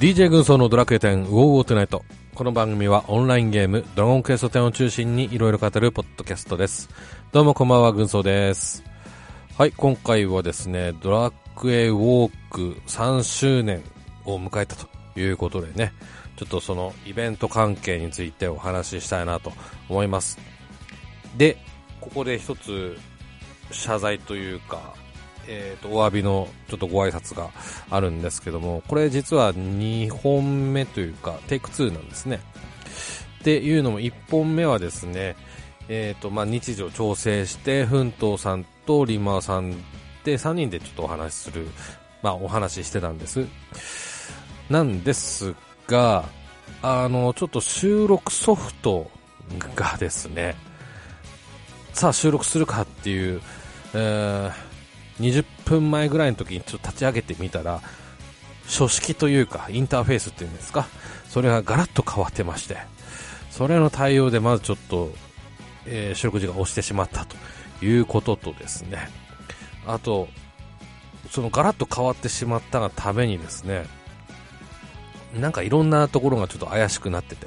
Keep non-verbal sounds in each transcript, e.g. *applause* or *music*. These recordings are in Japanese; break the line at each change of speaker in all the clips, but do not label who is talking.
DJ 軍曹のドラクエ10ウォーウォートナイト。この番組はオンラインゲームドラゴンクエスト10を中心にいろいろ語るポッドキャストです。どうもこんばんは、軍曹です。はい、今回はですね、ドラクエウォーク3周年を迎えたということでね、ちょっとそのイベント関係についてお話ししたいなと思います。で、ここで一つ謝罪というか、えー、とお詫びのちょっとご挨拶があるんですけどもこれ実は2本目というかテイク2なんですね。っていうのも1本目はですね、えーとまあ、日時を調整して奮闘さんとリマーさんで3人でちょっとお話しする、まあ、お話ししてたんです。なんですがあのちょっと収録ソフトがですねさあ収録するかっていう、えー20分前ぐらいの時にちょっと立ち上げてみたら書式というかインターフェースっていうんですか？それがガラッと変わってましてそれの対応でまずちょっと、えー、収録時が押してしまったということとですね。あとそのガラッと変わってしまったがためにですねなんかいろんなところがちょっと怪しくなってて。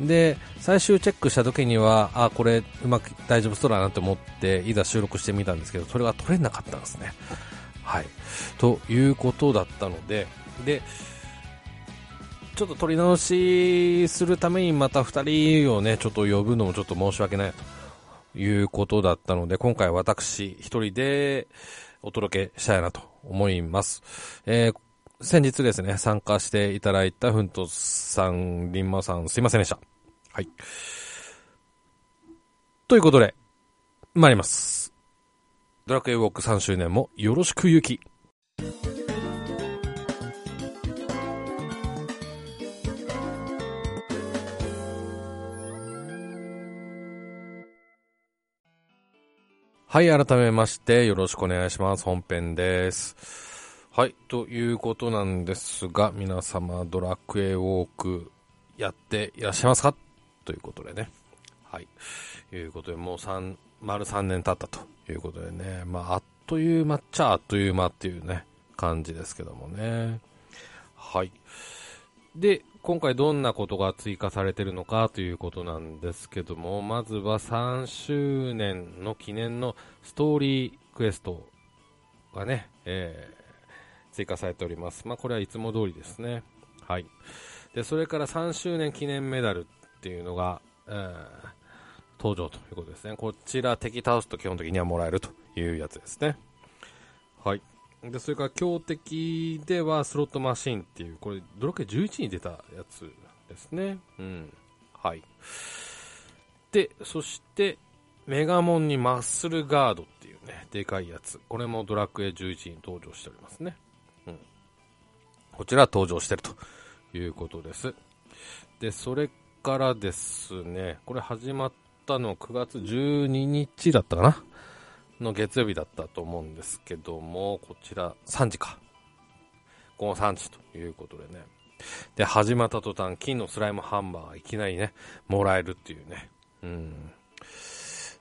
で最終チェックした時にはあこれうまく大丈夫そうだなと思っていざ収録してみたんですけどそれが取れなかったんですね。はい。ということだったのででちょっと取り直しするためにまた2人をねちょっと呼ぶのもちょっと申し訳ないということだったので今回私1人でお届けしたいなと思います、えー先日ですね、参加していただいたふんとさん、りんまさん、すいませんでした。はい。ということで、参ります。ドラクエウォーク3周年もよろしくゆき。はい、改めましてよろしくお願いします。本編です。はい、ということなんですが、皆様、ドラクエウォークやっていらっしゃいますか？ということでね。はい。いうことで、もう3、丸3年経ったということでね。まあ、あっという間っちゃあっという間っていうね、感じですけどもね。はい。で、今回どんなことが追加されてるのかということなんですけども、まずは3周年の記念のストーリークエストがね、えー追加されております。まあ、これはいつも通りですね。はい。で、それから3周年記念メダルっていうのが、えー登場ということですね。こちら敵倒すと基本的にはもらえるというやつですね。はい。で、それから強敵ではスロットマシンっていう、これドラクエ11に出たやつですね。うん。はい。で、そして、メガモンにマッスルガードっていうね、でかいやつ。これもドラクエ11に登場しておりますね。こちら登場してるということです。で、それからですね、これ始まったの9月12日だったかな？の月曜日だったと思うんですけども、こちら3時か。この3時ということでね。で、始まった途端、金のスライムハンバーがいきなりね、もらえるっていうね。うん。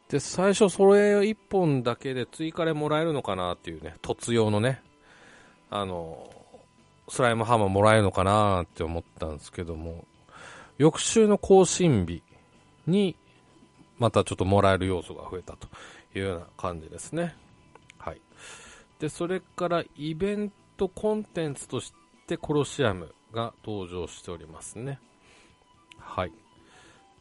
で、最初それ1本だけで追加でもらえるのかなっていうね、突用のね、あの、スライムハンマーもらえるのかなって思ったんですけども、翌週の更新日に、またちょっともらえる要素が増えたというような感じですね。はい。で、それからイベントコンテンツとしてコロシアムが登場しておりますね。はい。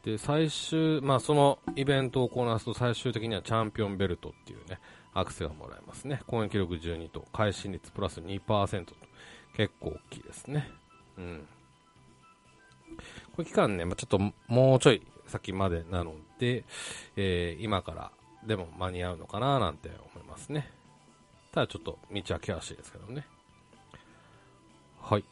で、最終、まあそのイベントをこなすと最終的にはチャンピオンベルトっていうね、アクセがもらえますね。攻撃力12と、会心率プラス2%と。結構大きいですね。うん。これ期間ね、まあ、ちょっともうちょい先までなので、えー今からでも間に合うのかななんて思いますね。ただちょっと道は険しいですけどね。はい。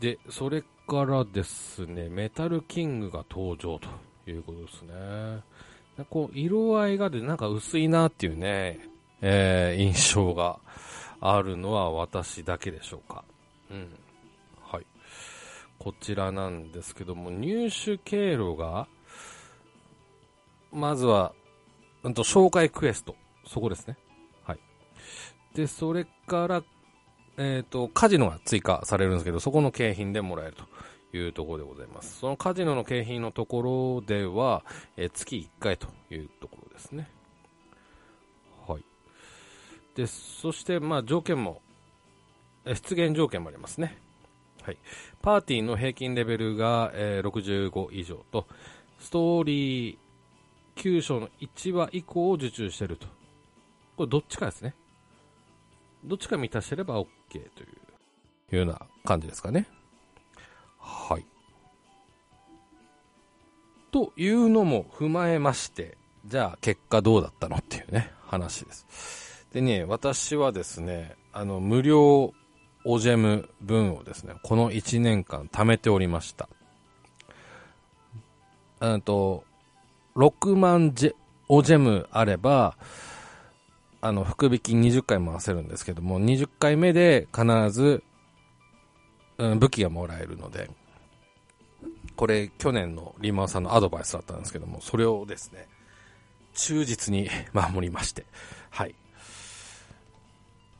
で、それからですね、メタルキングが登場ということですね。こう、色合いがでなんか薄いなっていうね、えー印象があるのは私だけでしょうか。うん。はい。こちらなんですけども、入手経路が、まずは、うんと、紹介クエスト。そこですね。はい。で、それから、えっ、と、カジノが追加されるんですけど、そこの景品でもらえるというところでございます。そのカジノの景品のところでは、えー、月1回というところですね。はい。で、そして、まあ、条件も、出現条件もありますね。はい。パーティーの平均レベルが、えー、65以上と、ストーリー9章の1話以降を受注してると。これどっちかですね。どっちか満たしてれば OK というような感じですかね。はい。というのも踏まえまして、じゃあ結果どうだったのっていうね、話です。でね、私はですね、あの、無料オジェム分をですね、この1年間貯めておりました。うんと、6万ジェオジェムあれば、あの、福引き20回回せるんですけども、20回目で必ず、うん、武器がもらえるので、これ、去年のリーマンさんのアドバイスだったんですけども、それをですね、忠実に *laughs* 守りまして、はい。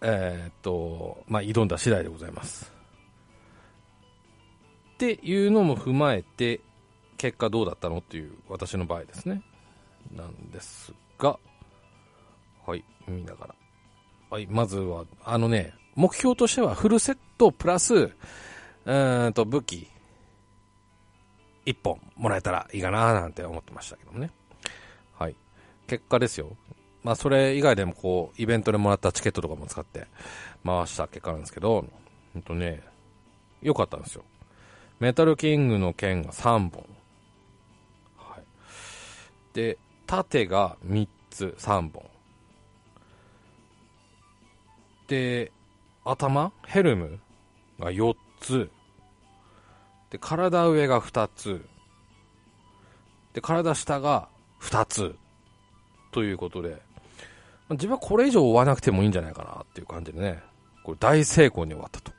えー、っと、まあ、挑んだ次第でございます。っていうのも踏まえて、結果どうだったの？っていう私の場合ですね。なんですが、はい、見ながら。はい、まずは、あのね、目標としてはフルセットプラス、うんと武器1本もらえたらいいかななんて思ってましたけどね。はい。結果ですよ。まあそれ以外でもこう、イベントでもらったチケットとかも使って回した結果なんですけど、ほんとね、良かったんですよ。メタルキングの剣が3本。はい。で、縦が3つ、3本。で、頭ヘルムが4つ。で、体上が2つ。で、体下が2つ。ということで、自分はこれ以上追わなくてもいいんじゃないかなっていう感じでね、これ大成功に終わったと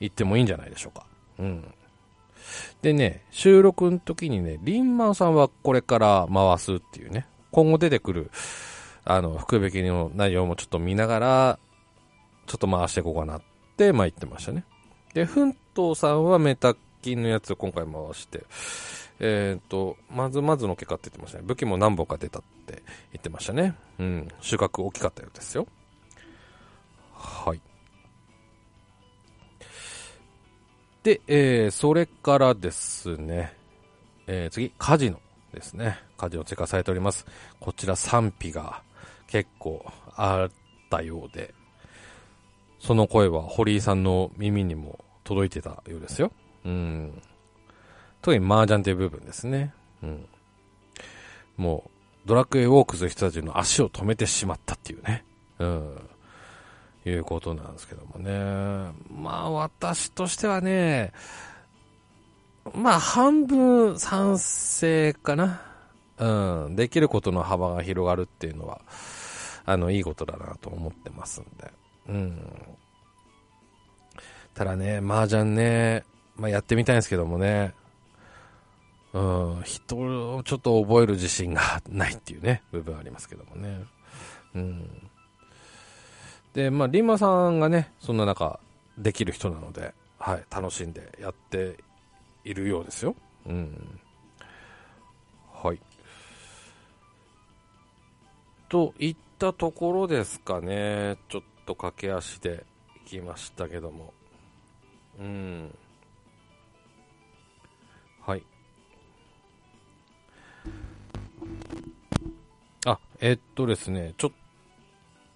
言ってもいいんじゃないでしょうか。うん。でね、収録の時にね、リンマンさんはこれから回すっていうね、今後出てくる、あの、福引きの内容もちょっと見ながら、ちょっと回していこうかなって、まあ言ってましたね。で、奮闘さんはメタ金のやつを今回回して、えっ、ー、と、まずまずの結果って言ってましたね。武器も何本か出たって言ってましたね。うん。収穫大きかったようですよ。はい。で、えー、それからですね、えー、次、カジノですね。カジノ追加されております。こちら賛否が結構あったようで、その声は堀井さんの耳にも届いてたようですよ。うん。特に麻雀という部分ですね。うん。もう、ドラクエウォークする人たちの足を止めてしまったっていうね。うん。いうことなんですけどもね。まあ私としてはね、まあ半分賛成かな。うん。できることの幅が広がるっていうのは、あの、いいことだなと思ってますんで。うん。ただね、麻雀ね、まあやってみたいんですけどもね。うん、人をちょっと覚える自信がないっていうね、部分ありますけどもね。うん。で、まあ、リンマさんがね、そんな中、できる人なので、はい、楽しんでやっているようですよ。うん。はい。といったところですかね。ちょっと駆け足でいきましたけども。うん。はい。あ、えっとですね、ちょっ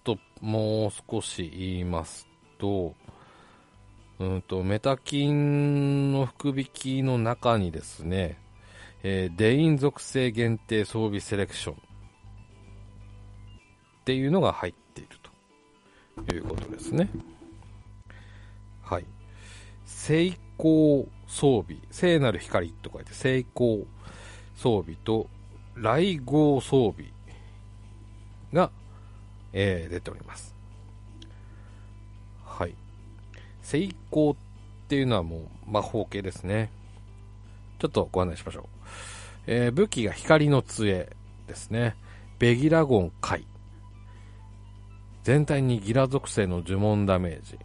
ともう少し言いますと、うんと、メタキンの福引きの中にですね、えー、デイン属性限定装備セレクションっていうのが入っているということですね。はい。成功装備、聖なる光と書いて成功装備と来号装備が、えー、出ております。はい。成功っていうのはもう魔法系ですね。ちょっとご案内しましょう。えー、武器が光の杖ですね。ベギラゴン回。全体にギラ属性の呪文ダメージ。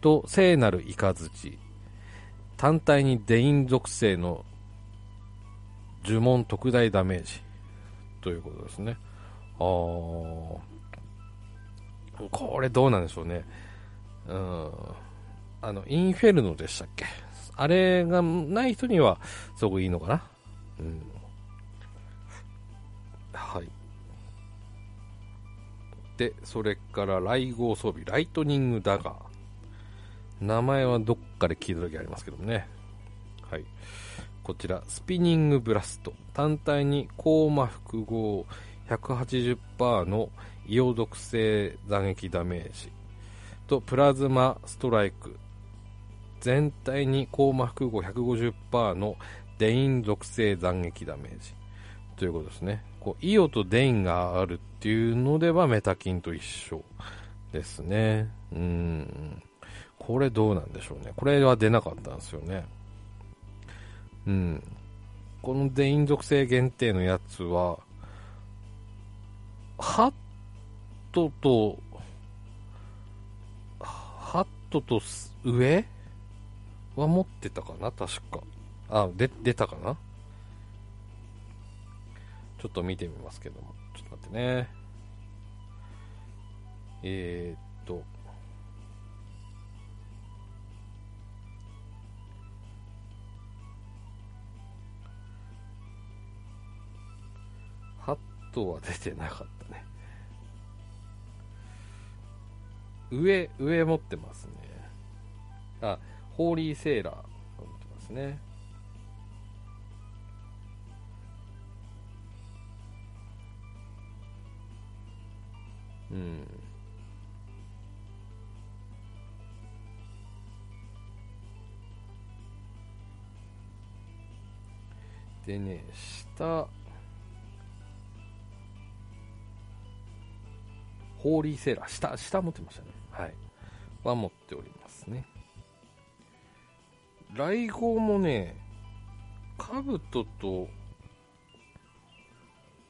と聖なる雷単体にデイン属性の呪文特大ダメージということですね。あー。これどうなんでしょうね。うん。あのインフェルノでしたっけ？あれがない人にはすごくいいのかな？うん。はい。でそれから雷号装備。ライトニングダガー。名前はどっかで聞いた時ありますけどもね。はい。こちらスピニングブラスト。単体に高魔複合180%のイオ毒性斬撃ダメージ。とプラズマストライク。全体に高魔複合150%のデイン属性斬撃ダメージ。ということですね。こうイオとデインがあるっていうのではメタキンと一緒ですね。うん。これどうなんでしょうねこれは出なかったんですよねうんこのデイン属性限定のやつはハットとハットと上？は持ってたかな？確か。あ、で、出たかな？ちょっと見てみますけども。ちょっと待ってね。えー、っと。は出てなかったね。上、上持ってますね。あ、ホーリーセーラー持ってますね。うん。でね、下、ホーリーセーラー、下、下持ってましたね。はい。は持っておりますね。来号もね、カブトと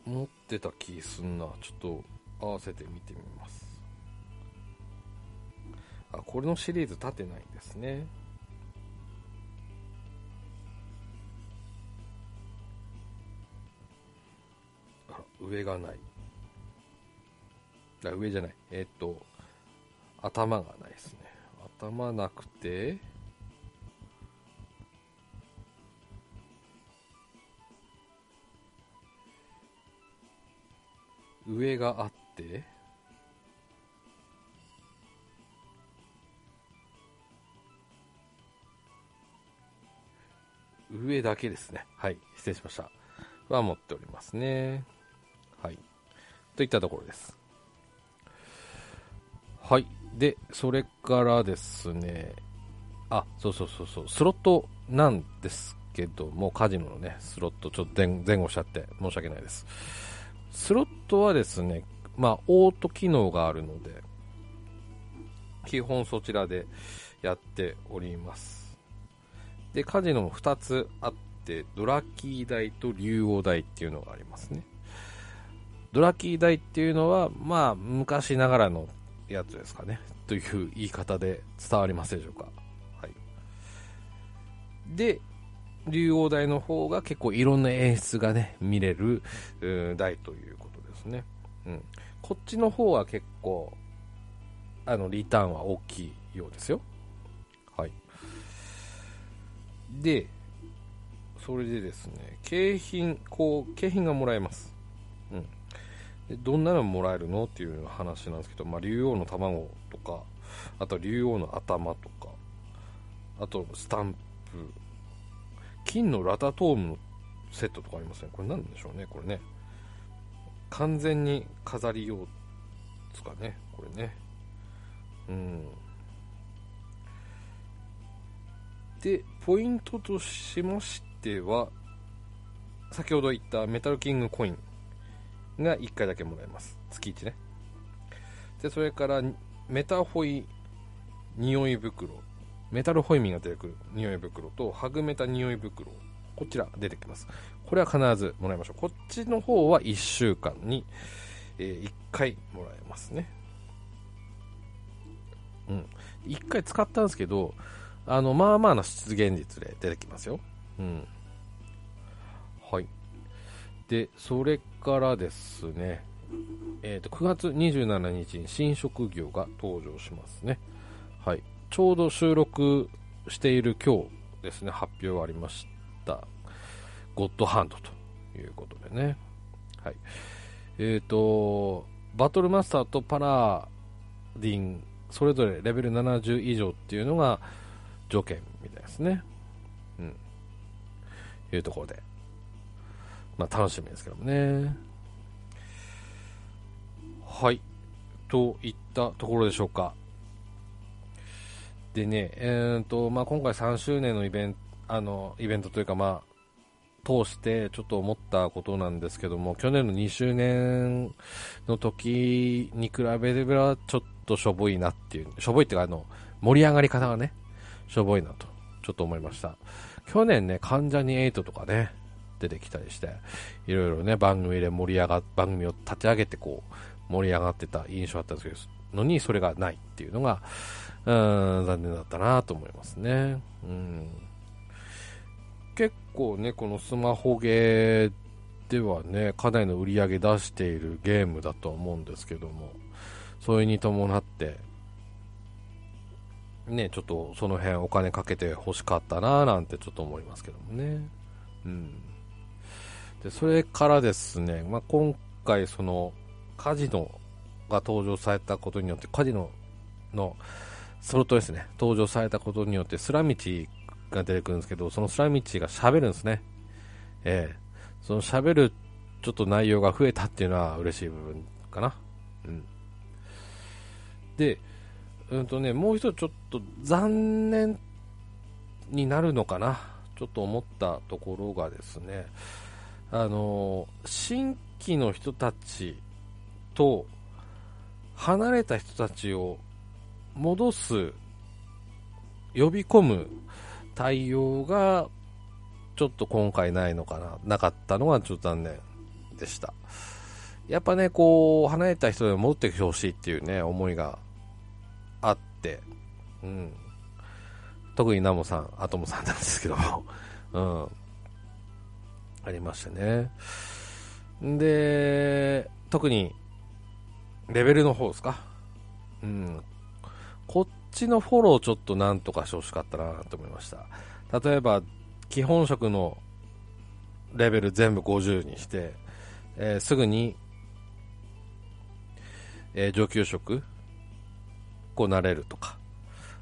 持ってた気すんな。ちょっと合わせて見てみます。あ、これのシリーズ立てないんですね。あ上がない。あ、上じゃない。えー、っと、頭がないですね。頭なくて、上があって上だけですね。はい。失礼しました。は持っておりますね。はい。といったところです。はい。で、それからですね、あ、そうそうそうそう、スロットなんですけども、カジノのね、スロットちょっと前後しちゃって申し訳ないです。スロットはですね、まあ、オート機能があるので、基本そちらでやっております。で、カジノも2つあって、ドラキー台と竜王台っていうのがありますね。ドラキー台っていうのは、まあ、昔ながらのやつですかね。という言い方で伝わりますでしょうか。はい。で、竜王台の方が結構いろんな演出がね、見れる、台ということですね。うん。こっちの方は結構、あの、リターンは大きいようですよ。はい。で、それでですね、景品、こう、景品がもらえます。うん。どんなのもらえるの？っていう話なんですけど、まあ、竜王の卵とか、あと竜王の頭とか、あとスタンプ、金のラタトームのセットとかありますね。これ何でしょうね、これね。完全に飾りようですかね、これね。うん。で、ポイントとしましては、先ほど言ったメタルキングコインが1回だけもらえます。月1ね。で、それからメタホイ匂い袋メタルホイミンが出てくる匂い袋とハグメタ匂い袋こちら出てきますこれは必ずもらいましょうこっちの方は1週間に、えー、1回もらえますねうん一回使ったんですけど、あの、まあまあな出現率で出てきますよ。うん。はい。で、それからですね、え、ー、と、9月27日に新職業が登場しますね。はい。ちょうど収録している今日ですね、発表がありました。ゴッドハンドということでね。はい。え、ー、と、バトルマスターとパラディン、それぞれレベル70以上っていうのが条件みたいですね。うん。いうところで。まあ楽しみですけどもね。はい。といったところでしょうか。でね、えーとまあ、今回3周年のイベントあのイベントというか、まあ、通してちょっと思ったことなんですけども、去年の2周年の時に比べればちょっとしょぼいなっていう、しょぼいっていうか、あの、盛り上がり方がね、しょぼいなと、ちょっと思いました。去年ね、関ジャニ∞とかね、出てきたりして、いろいろね、番組で盛り上が、番組を立ち上げてこう、盛り上がってた印象あったんですけど、のにそれがないっていうのが、うん、残念だったなと思いますね。うん。結構ね、このスマホゲーではね、かなりの売り上げ出しているゲームだと思うんですけども、それに伴って、ね、ちょっとその辺お金かけて欲しかったななんてちょっと思いますけどもね。うん。で、それからですね、まあ、今回そのカジノが登場されたことによって、カジノのソロトですね、登場されたことによってスラミチが出てくるんですけど、そのスラミチが喋るんですね。ええー、その喋るちょっと内容が増えたっていうのは嬉しい部分かな。うん。で、うんとね、もう一つちょっと残念になるのかな。ちょっと思ったところがですね、あの、新規の人たちと離れた人たちを戻す、呼び込む対応が、ちょっと今回ないのかな、なかったのがちょっと残念でした。やっぱね、こう、離れた人でも戻ってきてほしいっていうね、思いがあって、うん。特にナモさん、アトムさんなんですけども、うん。ありましたね。で、特に、レベルの方ですか？うん。こっちのフォローちょっとなんとかしてほしかったなと思いました。例えば、基本職のレベル全部50にして、えー、すぐに、えー、上級職、こうなれるとか。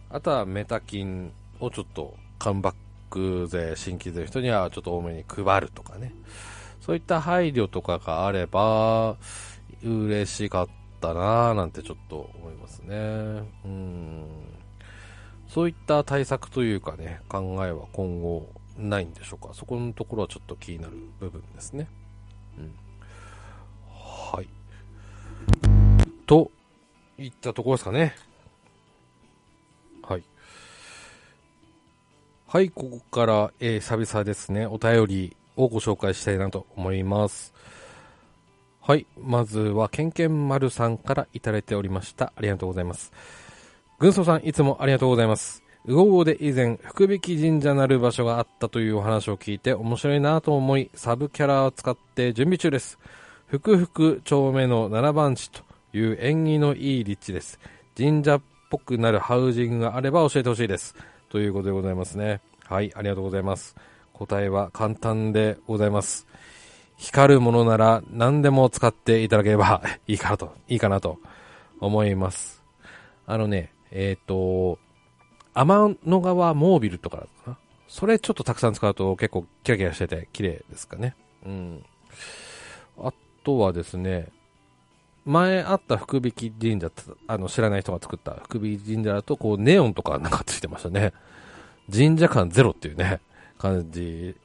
あとはメタ金をちょっとカムバック税、新規税の人にはちょっと多めに配るとかね。そういった配慮とかがあれば、嬉しかったったなぁなんてちょっと思いますね。うん。そういった対策というかね、考えは今後ないんでしょうか。そこのところはちょっと気になる部分ですね。うん。はい。といったところですかね。はい、ここから、えー、久々ですね、お便りをご紹介したいなと思います。はい。まずは、ケンケン丸さんからいただいておりました。ありがとうございます。軍曹さん、いつもありがとうございます。ウゴで以前、福引神社なる場所があったというお話を聞いて面白いなと思い、サブキャラを使って準備中です。福福丁目の7番地という縁起のいい立地です。神社っぽくなるハウジングがあれば教えてほしいです。ということでございますね。はい、ありがとうございます。答えは簡単でございます。光るものなら何でも使っていただければ *laughs* いいかなと、いいかなと思います。あのね、えっ、ー、と、天の川モービルとかかな。それちょっとたくさん使うと結構キラキラしてて綺麗ですかね。うん。あとはですね、前あった福引神社あの知らない人が作った福引神社だとこうネオンとかなんかついてましたね。神社感ゼロっていうね、感じ。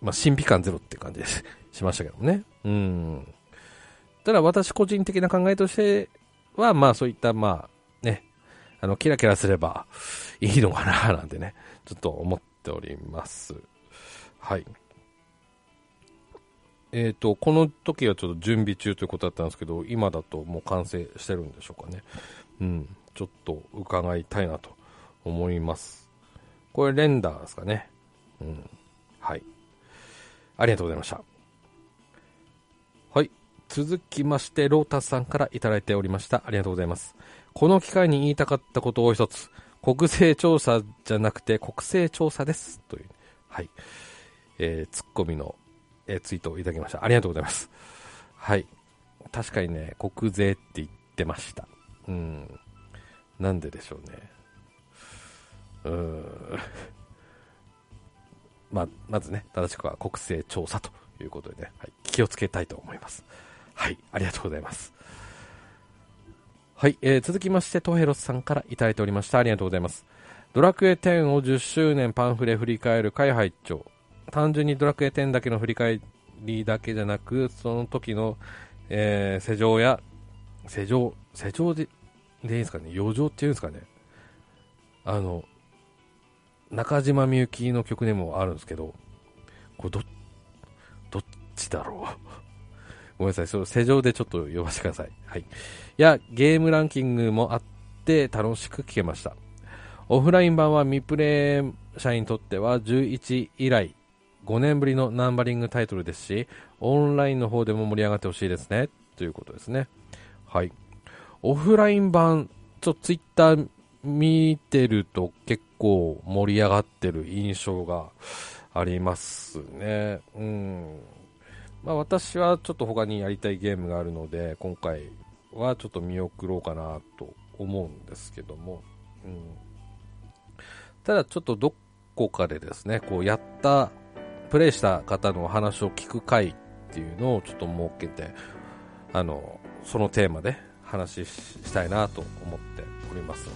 まあ、神秘感ゼロっていう感じです。しましたけどもね。うん。ただ私個人的な考えとしては、まあそういった、まあね、あの、キラキラすればいいのかななんてね、ちょっと思っております。はい。え、ー、と、この時はちょっと準備中ということだったんですけど、今だともう完成してるんでしょうかね。うん。ちょっと伺いたいなと思います。これレンダーですかね。うん。はい。ありがとうございました。はい。続きまして、ロータスさんからいいておりました。ありがとうございます。この機会に言いたかったことを一つ。国勢調査じゃなくて国勢調査です。という、はい。えー、ツッコミの、えー、ツイートをいただきました。ありがとうございます。はい。確かにね、国税って言ってました。うん。なんででしょうね。うーん。*laughs* ままずね、正しくは国勢調査ということでね、はい、気をつけたいと思います。はい、ありがとうございます。はい、えー、続きまして、トヘロスさんからいただいておりました。ありがとうございます。ドラクエ10を10周年パンフレ振り返る会拝聴単純にドラクエ10だけの振り返りだけじゃなく、その時の、えー、世情や、世情、世情で、でいいですかね、余剰っていうんですかね？あの、中島みゆきの曲でもあるんですけど、これど、どっちだろう？*laughs* ごめんなさい、その世情でちょっと呼ばせてください。はい。いや、ゲームランキングもあって楽しく聴けました。オフライン版は未プレイ社員にとっては11以来5年ぶりのナンバリングタイトルですし、オンラインの方でも盛り上がってほしいですね。ということですね。はい。オフライン版、ちょっとツイッター見てると結構盛り上がってる印象がありますね。うん。まあ私はちょっと他にやりたいゲームがあるので、今回はちょっと見送ろうかなと思うんですけども。うん。ただちょっとどこかでですね、こうやったプレイした方の話を聞く回っていうのをちょっと設けて、あの、そのテーマで話したいなと思っておりますの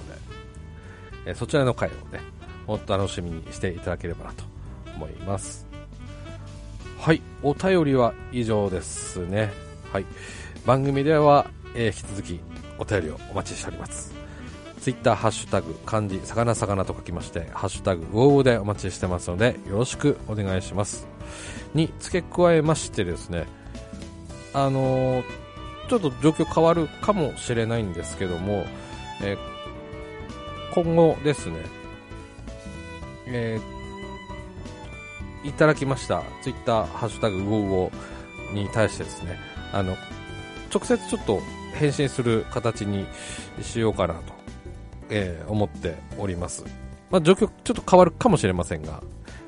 で、えそちらの回をね、もっと楽しみにしていただければなと思います。はい、お便りは以上ですね。はい、番組では、えー、引き続きお便りをお待ちしております。ツイッター、ハッシュタグ、漢字、魚魚と書きまして、ハッシュタグ、ウォーでお待ちしてますので、よろしくお願いします。に付け加えましてですね、あのー、ちょっと状況変わるかもしれないんですけども、えー、今後ですね、えー、いただきましたツイッター、ハッシュタグ、ウォーウォに対してですね、あの、直接ちょっと返信する形にしようかなとえー、思っております。まあ、状況ちょっと変わるかもしれませんが、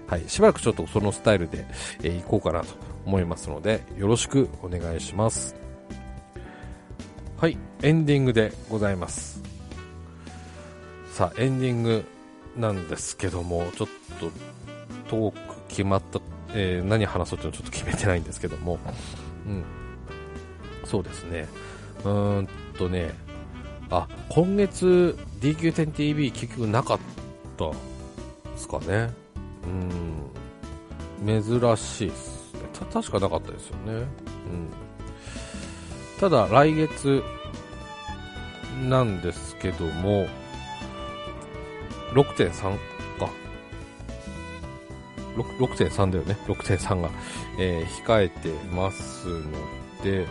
はい、しばらくちょっとそのスタイルで、えー、行こうかなと思いますので、よろしくお願いします。はい、エンディングでございます。さあ、エンディングなんですけども、ちょっとトーク決まった、えー、何話そうっていうのちょっと決めてないんですけども、うん。そうですね。うーんとね、あ、今月 DQ10TV 結局なかったですかね。うん。珍しいっすね。た、確かなかったですよね。うん。ただ、来月なんですけども、6.3か。6.3だよね。6.3が、えー、控えてますので、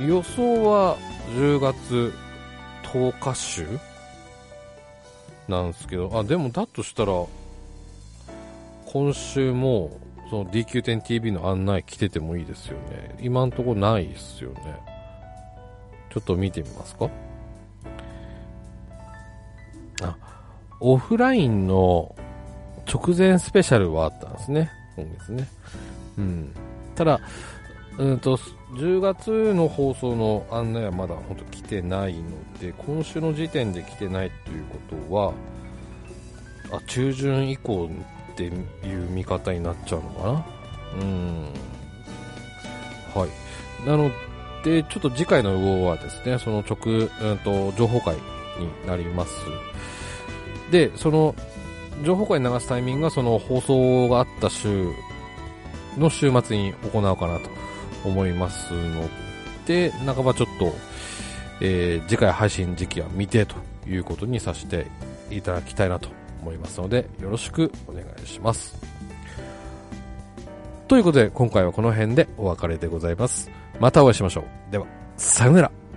予想は10月10日週なんですけど、あ、でもだとしたら、今週も、その DQ10TV の案内来ててもいいですよね。今んとこないですよね。ちょっと見てみますかあ、オフラインの直前スペシャルはあったんですね。今月ね。うん。ただ、うんと、10月の放送の案内はまだ本当来てないので、今週の時点で来てないということは、あ、中旬以降っていう見方になっちゃうのかな？うん。はい。なので、ちょっと次回の魚はですね、その直、うんと、情報会になります。で、その、情報会流すタイミングがその放送があった週の週末に行うかなと思いますので、半ばちょっと、えー、次回配信時期は未定ということにさせていただきたいなと思いますので、よろしくお願いします。ということで、今回はこの辺でお別れでございます。またお会いしましょう。では、さよなら。